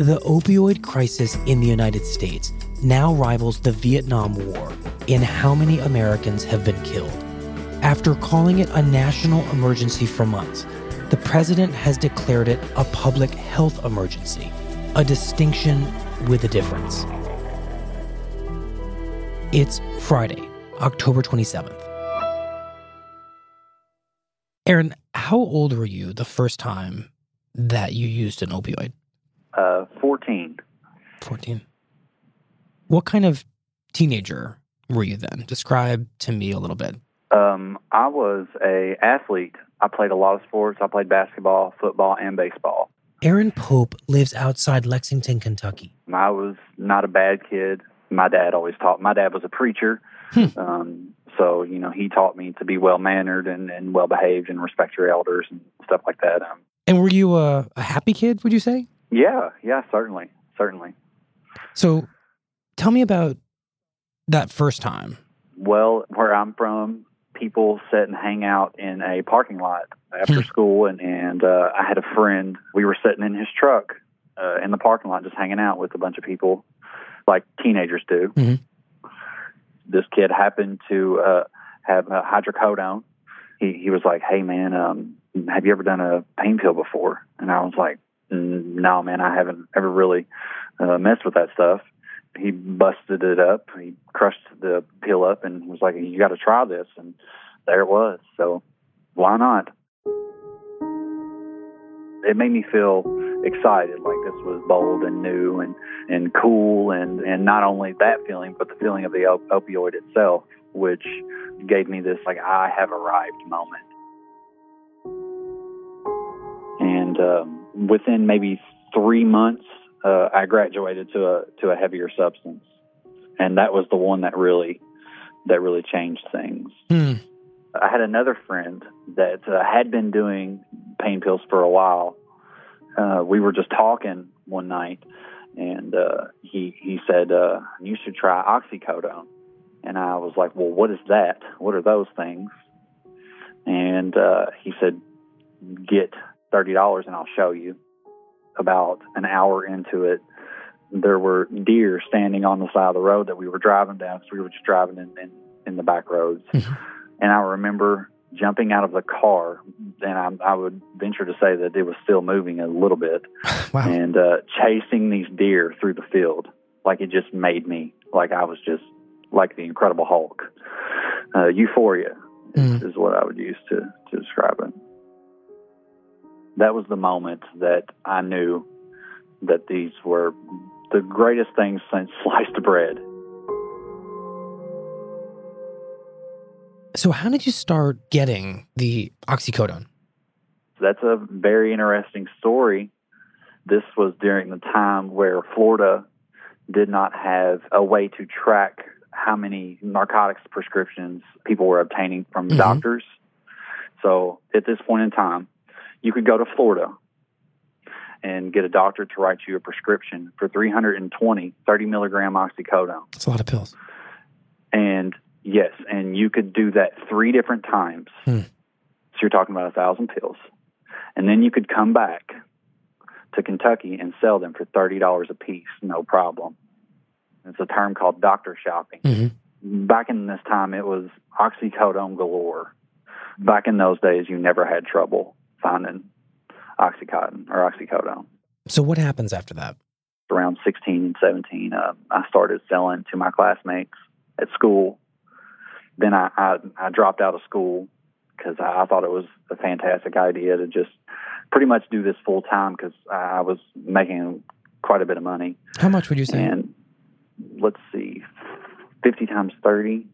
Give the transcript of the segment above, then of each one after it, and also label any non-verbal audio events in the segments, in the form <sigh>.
the opioid crisis in the United States now rivals the Vietnam War in how many Americans have been killed. After calling it a national emergency for months, the president has declared it a public health emergency, a distinction with a difference. It's Friday, October 27th. Aaron, how old were you the first time that you used an opioid? Uh, 14. 14. What kind of teenager were you then? Describe to me a little bit. Um, I was a athlete. I played a lot of sports. I played basketball, football, and baseball. Aaron Pope lives outside Lexington, Kentucky. I was not a bad kid. My dad always taught. My dad was a preacher, Hmm. um, so you know he taught me to be well mannered and, and well behaved and respect your elders and stuff like that. Um, And were you a, a happy kid, would you say? Yeah, yeah, certainly, certainly. So tell me about that first time. Well, where I'm from, people sit and hang out in a parking lot after Hmm. school, and and uh, I had a friend. We were sitting in his truck uh, in the parking lot, just hanging out with a bunch of people, like teenagers do. Mhm. This kid happened to uh, have a hydrocodone. He he was like, "Hey man, um, have you ever done a pain pill before?" And I was like, "Mm, "No, man, I haven't ever really uh, messed with that stuff." he busted it up. He crushed the pill up and was like, "You got to try this." And there it was. So why not? It made me feel excited, like this was bold and new and and cool, and and not only that feeling, but the feeling of the op- opioid itself, which gave me this like I have arrived moment. And um, within maybe three months, uh, I graduated to a to a heavier substance, and that was the one that really that really changed things. Hmm. I had another friend that uh, had been doing pain pills for a while. Uh, we were just talking one night, and uh, he he said, uh, "You should try oxycodone." And I was like, "Well, what is that? What are those things?" And uh, he said, "Get thirty dollars, and I'll show you." About an hour into it, there were deer standing on the side of the road that we were driving down because we were just driving in, in, in the back roads. Mhm. And I remember jumping out of the car, and I, I would venture to say that it was still moving a little bit, <laughs> Wow. and uh, chasing these deer through the field. Like it just made me, like I was just like the Incredible Hulk. Uh, euphoria is, is what I would use to, to describe it. That was the moment that I knew that these were the greatest things since <laughs> sliced bread. So, how did you start getting the oxycodone? That's a very interesting story. This was during the time where Florida did not have a way to track how many narcotics prescriptions people were obtaining from Mhm. doctors. So at this point in time, you could go to Florida and get a doctor to write you a prescription for 320 30 milligram oxycodone. That's a lot of pills. And yes, and you could do that three different times. Hmm. So you're talking about a thousand pills. And then you could come back to Kentucky and sell them for thirty dollars a piece, no problem. It's a term called doctor shopping. Mhm. back in this time, it was oxycodone galore. Back in those days, you never had trouble finding oxycontin or oxycodone. So what happens after that? Around 16 and 17, uh, I started selling to my classmates at school. Then I, I, I dropped out of school because I, I thought it was a fantastic idea to just pretty much do this full time because I was making quite a bit of money. How much would you say? And let's see, 50 times 30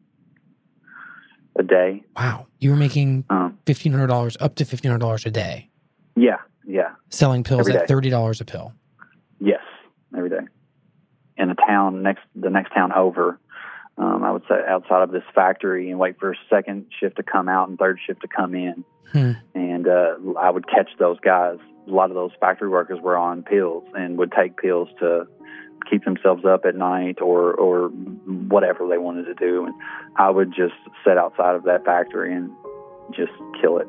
a day. Wow. You were making Um, $1,500 up to $1,500 a day yeah, yeah, selling pills Every at day. $30 a pill. yes, every day. In a town next, the next town over, um, I would say outside of this factory and wait for a second shift to come out and third shift to come in. Hmm. And uh, I would catch those guys. A lot of those factory workers were on pills and would take pills to keep themselves up at night or or whatever they wanted to do. And I would just sit outside of that factory and just kill it.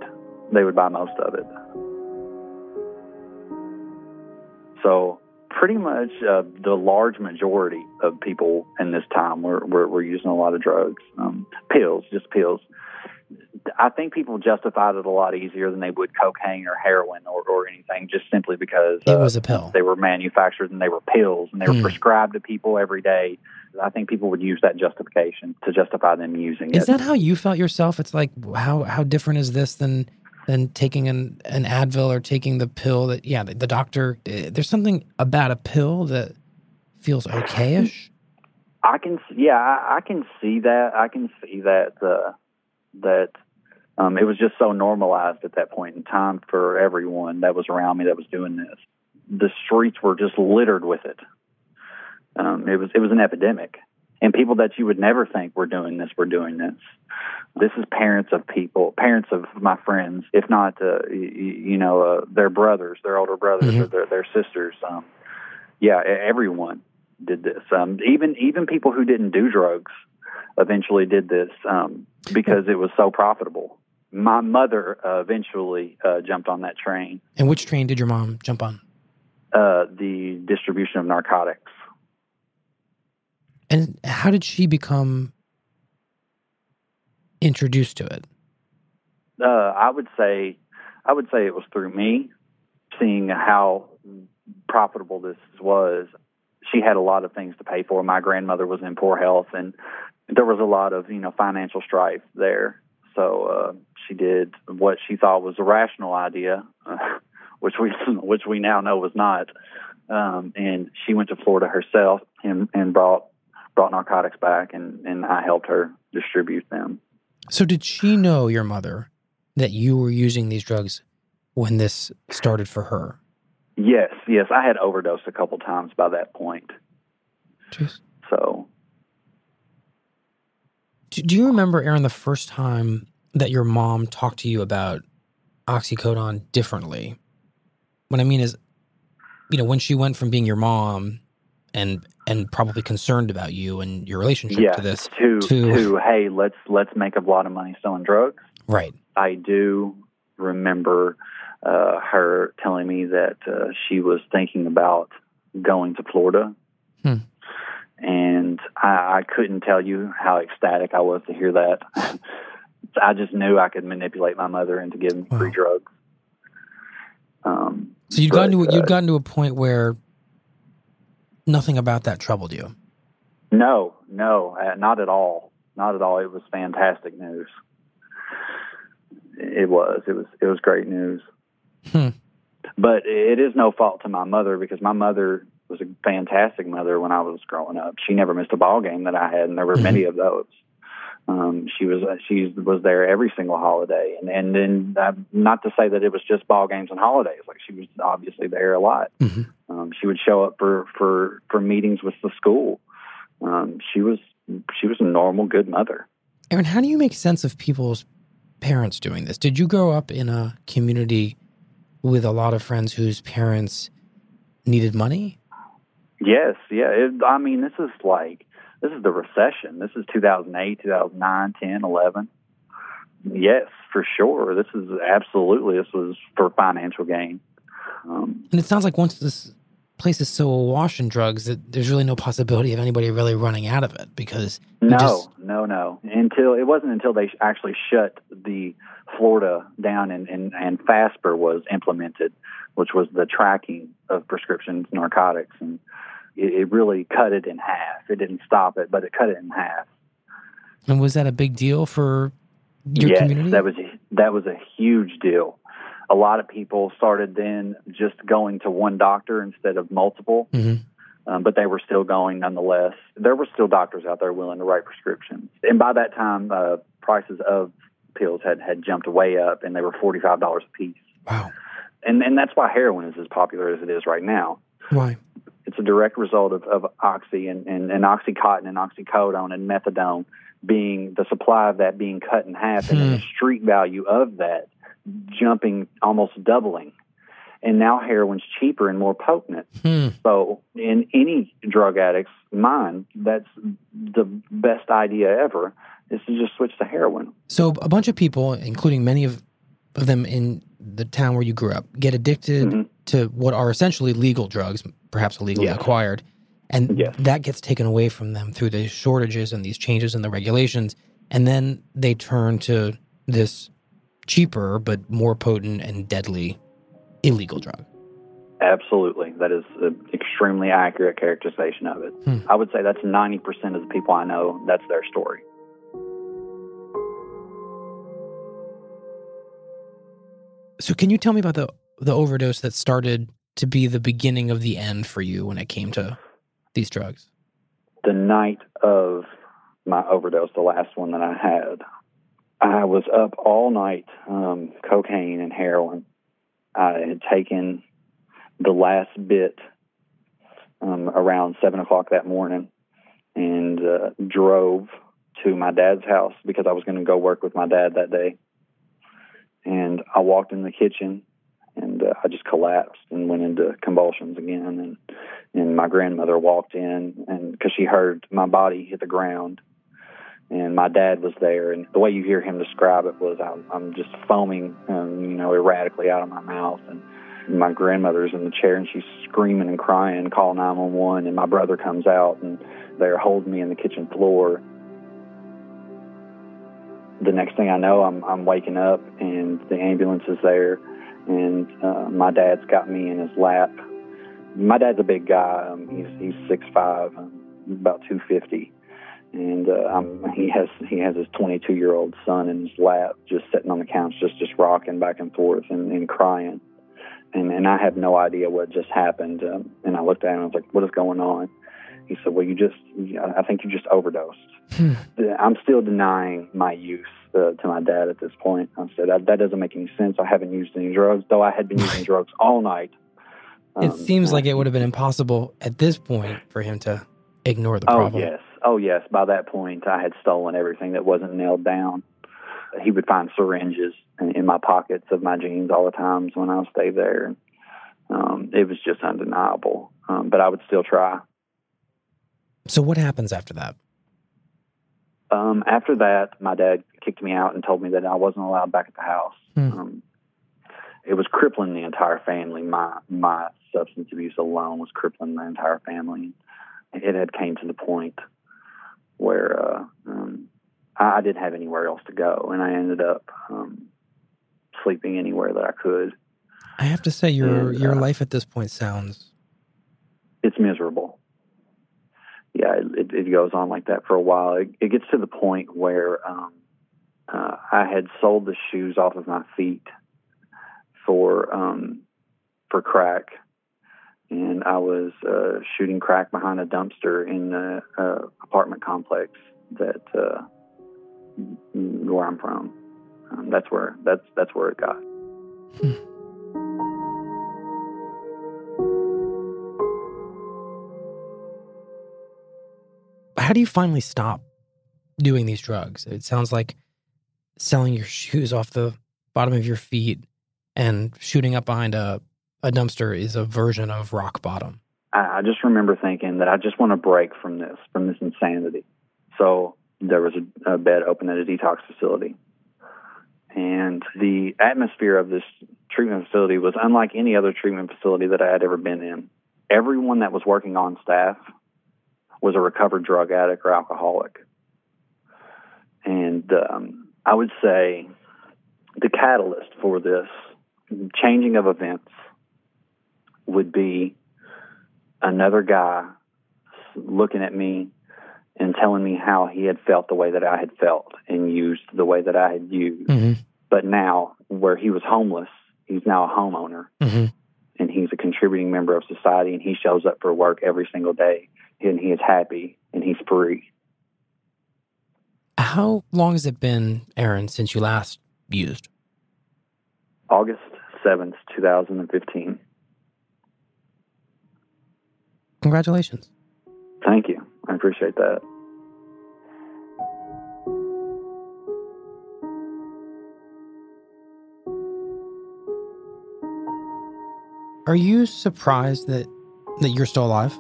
They would buy most of it. So pretty much uh, the large majority of people in this time were, were, were using a lot of drugs, um, pills, just pills. I think people justified it a lot easier than they would cocaine or heroin or, or anything, just simply because It uh, was a pill. they were manufactured and they were pills and they were Hmm. prescribed to people every day. I think people would use that justification to justify them using Is it. that how you felt yourself? It's like how how different is this than than taking an an Advil or taking the pill that yeah the, the doctor eh, there's something about a pill that feels okayish. I can, yeah, I, I can see that. I can see that uh, that um, it was just so normalized at that point in time for everyone that was around me that was doing this. The streets were just littered with it. Um, it was it was an epidemic, and people that you would never think were doing this were doing this. This is parents of people, parents of my friends, if not, uh, you, you know, uh, their brothers, their older brothers, Mhm. or their their sisters. Um, yeah, everyone did this. Um, even even people who didn't do drugs eventually did this um, because it was so profitable. My mother uh, eventually uh, jumped on that train, And which train did your mom jump on? uh, the distribution of narcotics. And how did she become introduced to it? Uh, I would say, I would say it was through me seeing how profitable this was. She had a lot of things to pay for. My grandmother was in poor health, and there was a lot of you know financial strife there. So uh, she did what she thought was a rational idea, uh, <laughs> which we <laughs> which we now know was not. Um, and she went to Florida herself and, and brought brought narcotics back, and, and I helped her distribute them. So did she know your mother that you were using these drugs when this started for her? Yes, yes, I had overdosed a couple times by that point. Jeez. So Do, do you remember, Aaron, the first time that your mom talked to you about oxycodone differently? What I mean is, you know, when she went from being your mom and and probably concerned about you and your relationship yeah, to this, to, to- to hey, let's let's make a lot of money selling drugs. right? I do remember uh, her telling me that uh, she was thinking about going to Florida. Hmm. And I, I couldn't tell you how ecstatic I was to hear that. <laughs> I just knew I could manipulate my mother into giving me free drugs. Um, So you'd gotten to but, you'd uh, gotten to a point where nothing about that troubled you. No, no, uh, not at all. Not at all. It was fantastic news. It was. It was. It was great news. Hmm. But it is no fault to my mother because my mother was a fantastic mother when I was growing up. She never missed a ball game that I had, and there were Mhm. many of those. Um, she was she was there every single holiday, and and then uh, not to say that it was just ball games and holidays. Like she was obviously there a lot. Mhm. Um, she would show up for for for meetings with the school. Um, she was she was a normal, good mother. Aaron, how do you make sense of people's parents doing this? Did you grow up in a community with a lot of friends whose parents needed money? Yes, yeah. It, I mean, this is like this is the recession. This is 2008, 2009, 10, 11. Yes, for sure. This is absolutely this was for financial gain. Um, And it sounds like once this place is so awash in drugs that there's really no possibility of anybody really running out of it because No, just- no, no. Until it wasn't until they actually shut the Florida down and, and, and KASPER was implemented, which was the tracking of prescription narcotics, and it, it really cut it in half. It didn't stop it, but it cut it in half. and was that a big deal for your yes, community? that was that was a huge deal. A lot of people started then just going to one doctor instead of multiple, Mhm. um, but they were still going nonetheless. There were still doctors out there willing to write prescriptions, and by that time, uh, prices of pills had had jumped way up, and they were forty five dollars a piece. Wow. And and that's why heroin is as popular as it is right now. Why? It's a direct result of, of oxy and, and, and oxycontin and oxycodone and methadone being the supply of that being cut in half and the street value of that jumping almost doubling. And now heroin's cheaper and more potent. Hmm. So in any drug addict's mind, that's the best idea ever is to just switch to heroin. So a bunch of people, including many of, of them in the town where you grew up, get addicted Mhm. to what are essentially legal drugs, perhaps illegally Yes. acquired. And Yes. that gets taken away from them through the shortages and these changes in the regulations. And then they turn to this cheaper but more potent and deadly illegal drug. Absolutely. That is an extremely accurate characterization of it. Hmm. I would say that's 90% of the people I know, that's their story. So can you tell me about the the overdose that started to be the beginning of the end for you when it came to these drugs? The night of my overdose, the last one that I had, I was up all night, um, cocaine and heroin. I had taken the last bit um, around 7 o'clock that morning and uh, drove to my dad's house because I was going to go work with my dad that day. And I walked in the kitchen and uh, I just collapsed and went into convulsions again. And and my grandmother walked in and because she heard my body hit the ground and my dad was there and the way you hear him describe it was I'm, I'm just foaming um, you know erratically out of my mouth and my grandmother's in the chair and she's screaming and crying call 911 and my brother comes out and they're holding me in the kitchen floor the next thing I know I'm I'm waking up and the ambulance is there and uh, my dad's got me in his lap my dad's a big guy. Um, he's he's six five, um, about two fifty, and uh, um, he has he has his twenty two year old son in his lap, just sitting on the couch, just just rocking back and forth and, and crying, and and I have no idea what just happened. Um, and I looked at him, and I was like, "What is going on?" He said, "Well, you just I think you just overdosed." Hmm. I'm still denying my use uh, to my dad at this point. I said that, that doesn't make any sense. I haven't used any drugs, though I had been using drugs all night. It Um, seems like it would have been impossible at this point for him to ignore the problem. Oh problem. yes, oh yes. By that point, I had stolen everything that wasn't nailed down. He would find syringes in, in my pockets of my jeans all the times when I would stay there. Um, it was just undeniable, um, but I would still try. So what happens after that? Um, after that, my dad kicked me out and told me that I wasn't allowed back at the house. Hmm. Um, it was crippling the entire family. My my substance abuse alone was crippling the entire family. It had came to the point where uh, um, I, didn't have anywhere else to go, and I ended up um, sleeping anywhere that I could. I have to say your And, your uh, life at this point sounds it's miserable. Yeah, it, it goes on like that for a while. It, it gets to the point where um, uh, I had sold the shoes off of my feet for um, for crack, and I was uh, shooting crack behind a dumpster in the uh, apartment complex that uh, where I'm from. Um, that's where that's that's where it got. how do you finally stop doing these drugs? It sounds like selling your shoes off the bottom of your feet and shooting up behind a, a dumpster is a version of rock bottom. I, just remember thinking that I just want to break from this, from this insanity. So there was a, a bed open at a detox facility. And the atmosphere of this treatment facility was unlike any other treatment facility that I had ever been in. everyone that was working on staff was a recovered drug addict or alcoholic. And um, I would say the catalyst for this changing of events would be another guy looking at me and telling me how he had felt the way that I had felt and used the way that I had used. Mm-hmm. But now, where he was homeless, he's now a homeowner Mm-hmm. and he's a contributing member of society and he shows up for work every single day and he is happy and he's free. How long has it been, Aaron, since you last used? August 7th, 2015. Congratulations. Thank you. I appreciate that. Are you surprised that that you're still alive?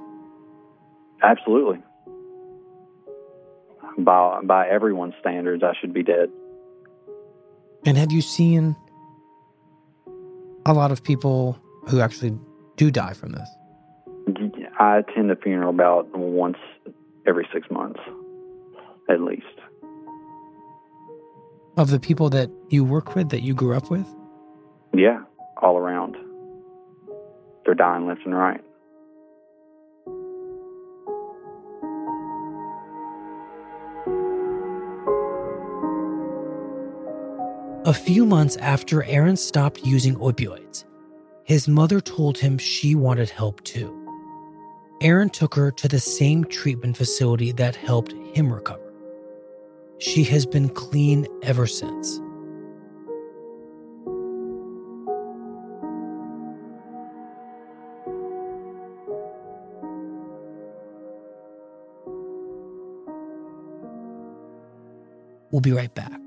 Absolutely. By by everyone's standards, I should be dead. And have you seen a lot of people who actually do die from this? I attend the funeral about once every six months, at least. Of the people that you work with, that you grew up with? Yeah, all around. They're dying left and right. A few months after Aaron stopped using opioids, his mother told him she wanted help too. Aaron took her to the same treatment facility that helped him recover. She has been clean ever since. We'll be right back.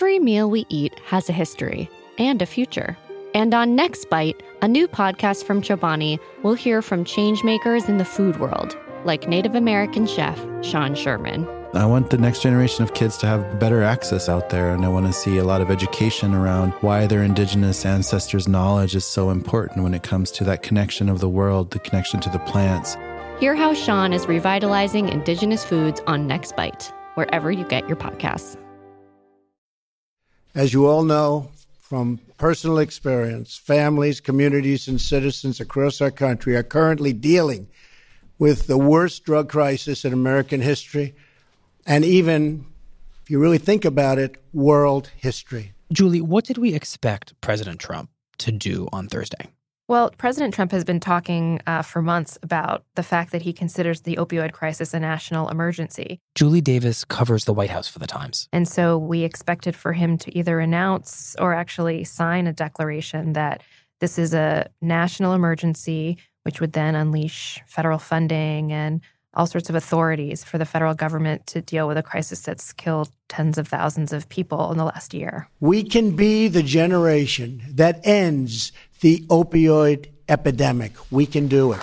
Every meal we eat has a history and a future. And on Next Bite, a new podcast from Chobani, we'll hear from changemakers in the food world, like Native American chef Sean Sherman. I want the next generation of kids to have better access out there, and I want to see a lot of education around why their indigenous ancestors' knowledge is so important when it comes to that connection of the world, the connection to the plants. Hear how Sean is revitalizing indigenous foods on Next Bite, wherever you get your podcasts. As you all know from personal experience, families, communities, and citizens across our country are currently dealing with the worst drug crisis in American history, and even, if you really think about it, world history. Julie, what did we expect President Trump to do on Thursday? Well, President Trump has been talking uh, for months about the fact that he considers the opioid crisis a national emergency. Julie Davis covers the White House for the Times. And so we expected for him to either announce or actually sign a declaration that this is a national emergency, which would then unleash federal funding and all sorts of authorities for the federal government to deal with a crisis that's killed tens of thousands of people in the last year. We can be the generation that ends the opioid epidemic. We can do it.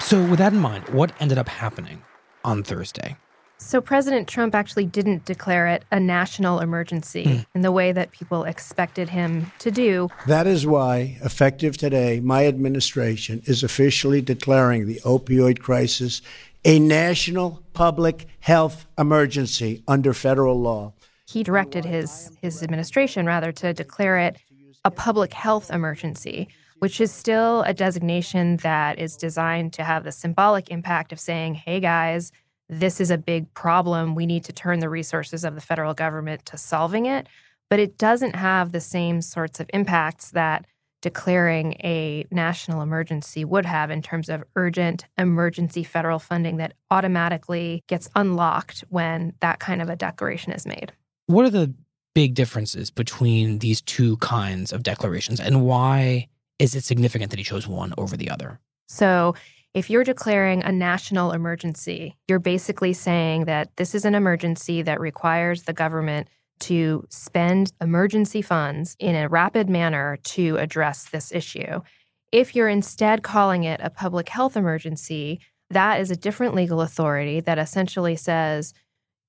So, with that in mind, what ended up happening on Thursday? So, President Trump actually didn't declare it a national emergency hmm. in the way that people expected him to do. That is why, effective today, my administration is officially declaring the opioid crisis a national public health emergency under federal law. He directed his, his administration, rather, to declare it a public health emergency, which is still a designation that is designed to have the symbolic impact of saying, hey guys, this is a big problem. We need to turn the resources of the federal government to solving it. But it doesn't have the same sorts of impacts that declaring a national emergency would have in terms of urgent emergency federal funding that automatically gets unlocked when that kind of a declaration is made. What are the big differences between these two kinds of declarations, and why is it significant that he chose one over the other? So, if you're declaring a national emergency, you're basically saying that this is an emergency that requires the government to spend emergency funds in a rapid manner to address this issue. If you're instead calling it a public health emergency, that is a different legal authority that essentially says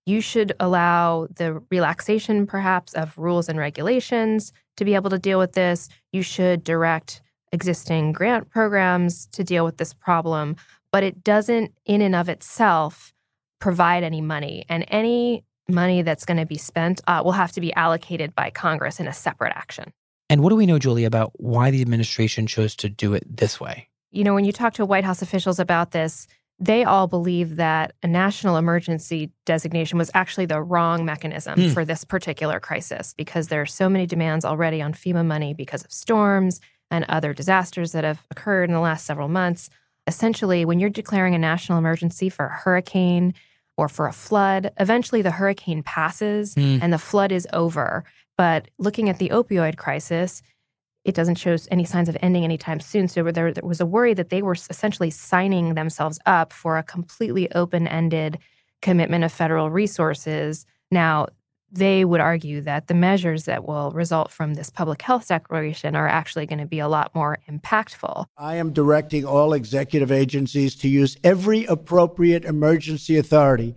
you should allow the relaxation, perhaps, of rules and regulations to be able to deal with this. You should direct existing grant programs to deal with this problem, but it doesn't, in and of itself, provide any money. And any money that's going to be spent uh, will have to be allocated by Congress in a separate action. And what do we know, Julie, about why the administration chose to do it this way? You know, when you talk to White House officials about this, they all believe that a national emergency designation was actually the wrong mechanism hmm. for this particular crisis because there are so many demands already on FEMA money because of storms and other disasters that have occurred in the last several months. Essentially, when you're declaring a national emergency for a hurricane or for a flood, eventually the hurricane passes mm. and the flood is over. But looking at the opioid crisis, it doesn't show any signs of ending anytime soon. So there, there was a worry that they were essentially signing themselves up for a completely open ended commitment of federal resources. Now, they would argue that the measures that will result from this public health declaration are actually going to be a lot more impactful. I am directing all executive agencies to use every appropriate emergency authority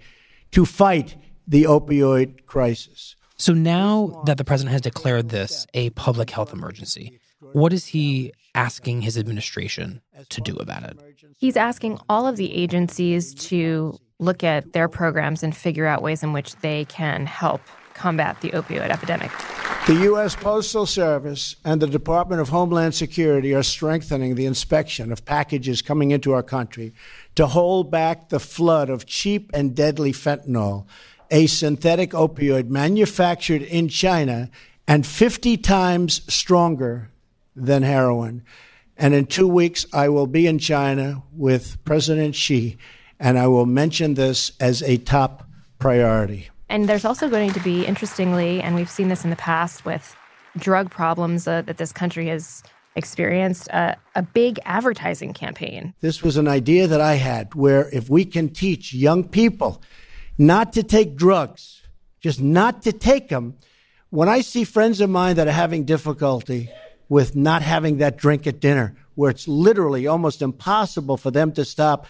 to fight the opioid crisis. So now that the president has declared this a public health emergency, what is he asking his administration to do about it? He's asking all of the agencies to look at their programs and figure out ways in which they can help combat the opioid epidemic. The U.S. Postal Service and the Department of Homeland Security are strengthening the inspection of packages coming into our country to hold back the flood of cheap and deadly fentanyl, a synthetic opioid manufactured in China and 50 times stronger than heroin. And in two weeks, I will be in China with President Xi, and I will mention this as a top priority. And there's also going to be, interestingly, and we've seen this in the past with drug problems uh, that this country has experienced, uh, a big advertising campaign. This was an idea that I had where if we can teach young people not to take drugs, just not to take them, when I see friends of mine that are having difficulty with not having that drink at dinner, where it's literally almost impossible for them to stop,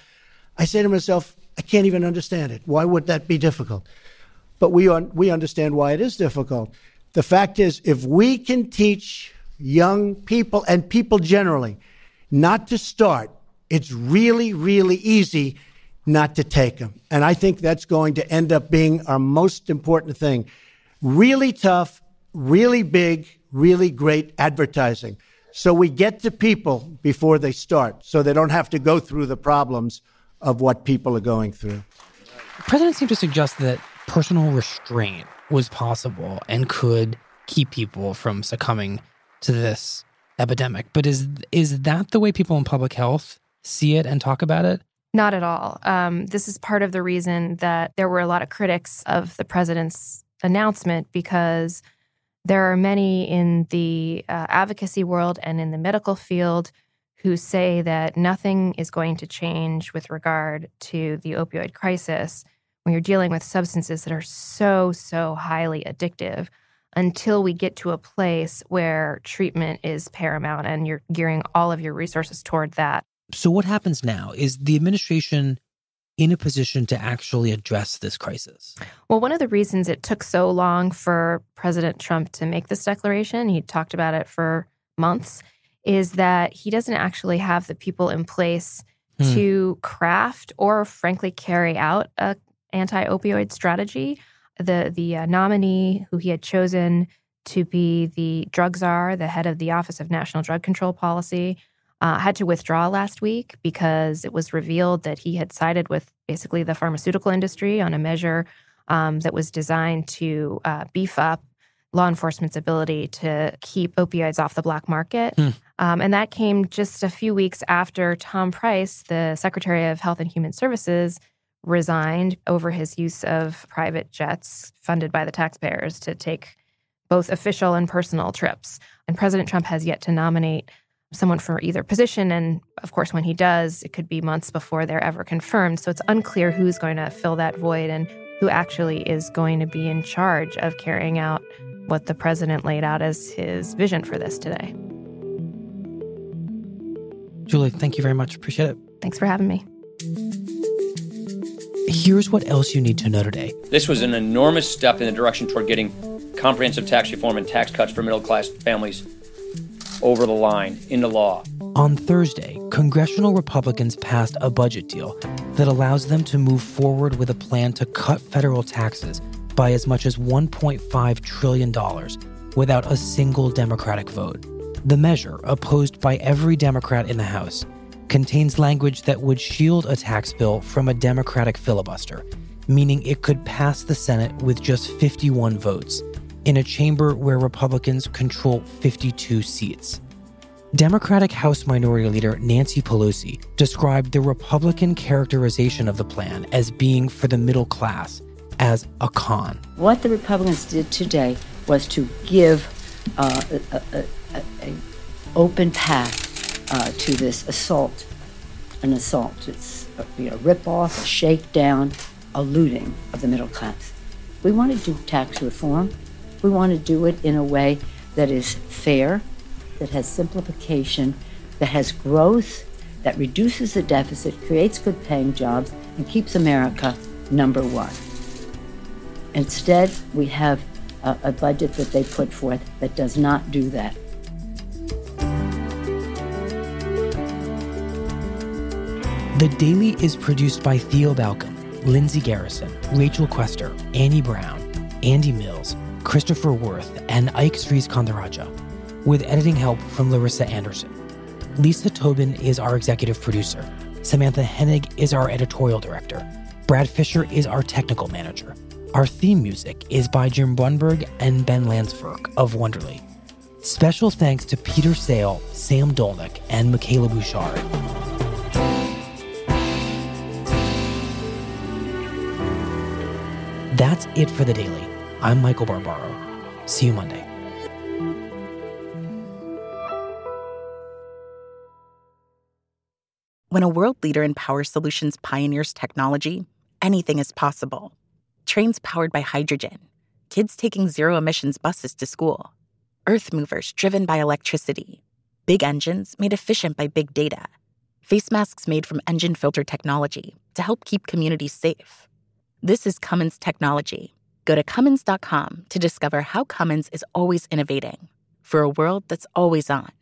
I say to myself, I can't even understand it. Why would that be difficult? But we, un- we understand why it is difficult. The fact is, if we can teach young people and people generally not to start, it's really, really easy not to take them. And I think that's going to end up being our most important thing. Really tough, really big, really great advertising. So we get to people before they start, so they don't have to go through the problems of what people are going through. The president seemed to suggest that personal restraint was possible and could keep people from succumbing to this epidemic. But is is that the way people in public health see it and talk about it? Not at all. Um, this is part of the reason that there were a lot of critics of the president's announcement because there are many in the uh, advocacy world and in the medical field who say that nothing is going to change with regard to the opioid crisis when you're dealing with substances that are so, so highly addictive until we get to a place where treatment is paramount and you're gearing all of your resources toward that. So, what happens now? Is the administration in a position to actually address this crisis? Well, one of the reasons it took so long for President Trump to make this declaration, he talked about it for months, is that he doesn't actually have the people in place hmm. to craft or, frankly, carry out a anti-opioid strategy. The the uh, nominee who he had chosen to be the drug czar, the head of the Office of National Drug Control Policy, uh, had to withdraw last week because it was revealed that he had sided with basically the pharmaceutical industry on a measure um, that was designed to uh, beef up law enforcement's ability to keep opioids off the black market. Hmm. Um, and that came just a few weeks after Tom Price, the Secretary of Health and Human Services, resigned over his use of private jets funded by the taxpayers to take both official and personal trips. And President Trump has yet to nominate someone for either position. And of course, when he does, it could be months before they're ever confirmed. So it's unclear who's going to fill that void and who actually is going to be in charge of carrying out what the president laid out as his vision for this today. Julie, thank you very much. Appreciate it. Thanks for having me Here's what else you need to know today. This was an enormous step in the direction toward getting comprehensive tax reform and tax cuts for middle class families over the line into law. On Thursday, congressional Republicans passed a budget deal that allows them to move forward with a plan to cut federal taxes by as much as $1.5 trillion without a single Democratic vote. The measure, opposed by every Democrat in the House, contains language that would shield a tax bill from a Democratic filibuster, meaning it could pass the Senate with just 51 votes, in a chamber where Republicans control 52 seats. Democratic House Minority Leader Nancy Pelosi described the Republican characterization of the plan as being for the middle class as a con. What the Republicans did today was to give uh, an open path uh, to this assault, an assault. It's a you know, rip-off, a shakedown, a looting of the middle class. We want to do tax reform. We want to do it in a way that is fair, that has simplification, that has growth, that reduces the deficit, creates good paying jobs, and keeps America number one. Instead, we have a, a budget that they put forth that does not do that. The Daily is produced by Theo Balcomb, Lindsay Garrison, Rachel Quester, Annie Brown, Andy Mills, Christopher Worth, and Ike Sriskandarajah, with editing help from Larissa Anderson. Lisa Tobin is our executive producer. Samantha Henig is our editorial director. Brad Fisher is our technical manager. Our theme music is by Jim Brunberg and Ben Landsberg of Wonderly. Special thanks to Peter Sale, Sam Dolnick, and Michaela Bouchard. That's it for the daily. I'm Michael Barbaro. See you Monday. When a world leader in power solutions pioneers technology, anything is possible. Trains powered by hydrogen, kids taking zero emissions buses to school, earth movers driven by electricity, big engines made efficient by big data, face masks made from engine filter technology to help keep communities safe. This is Cummins technology. Go to Cummins.com to discover how Cummins is always innovating for a world that's always on.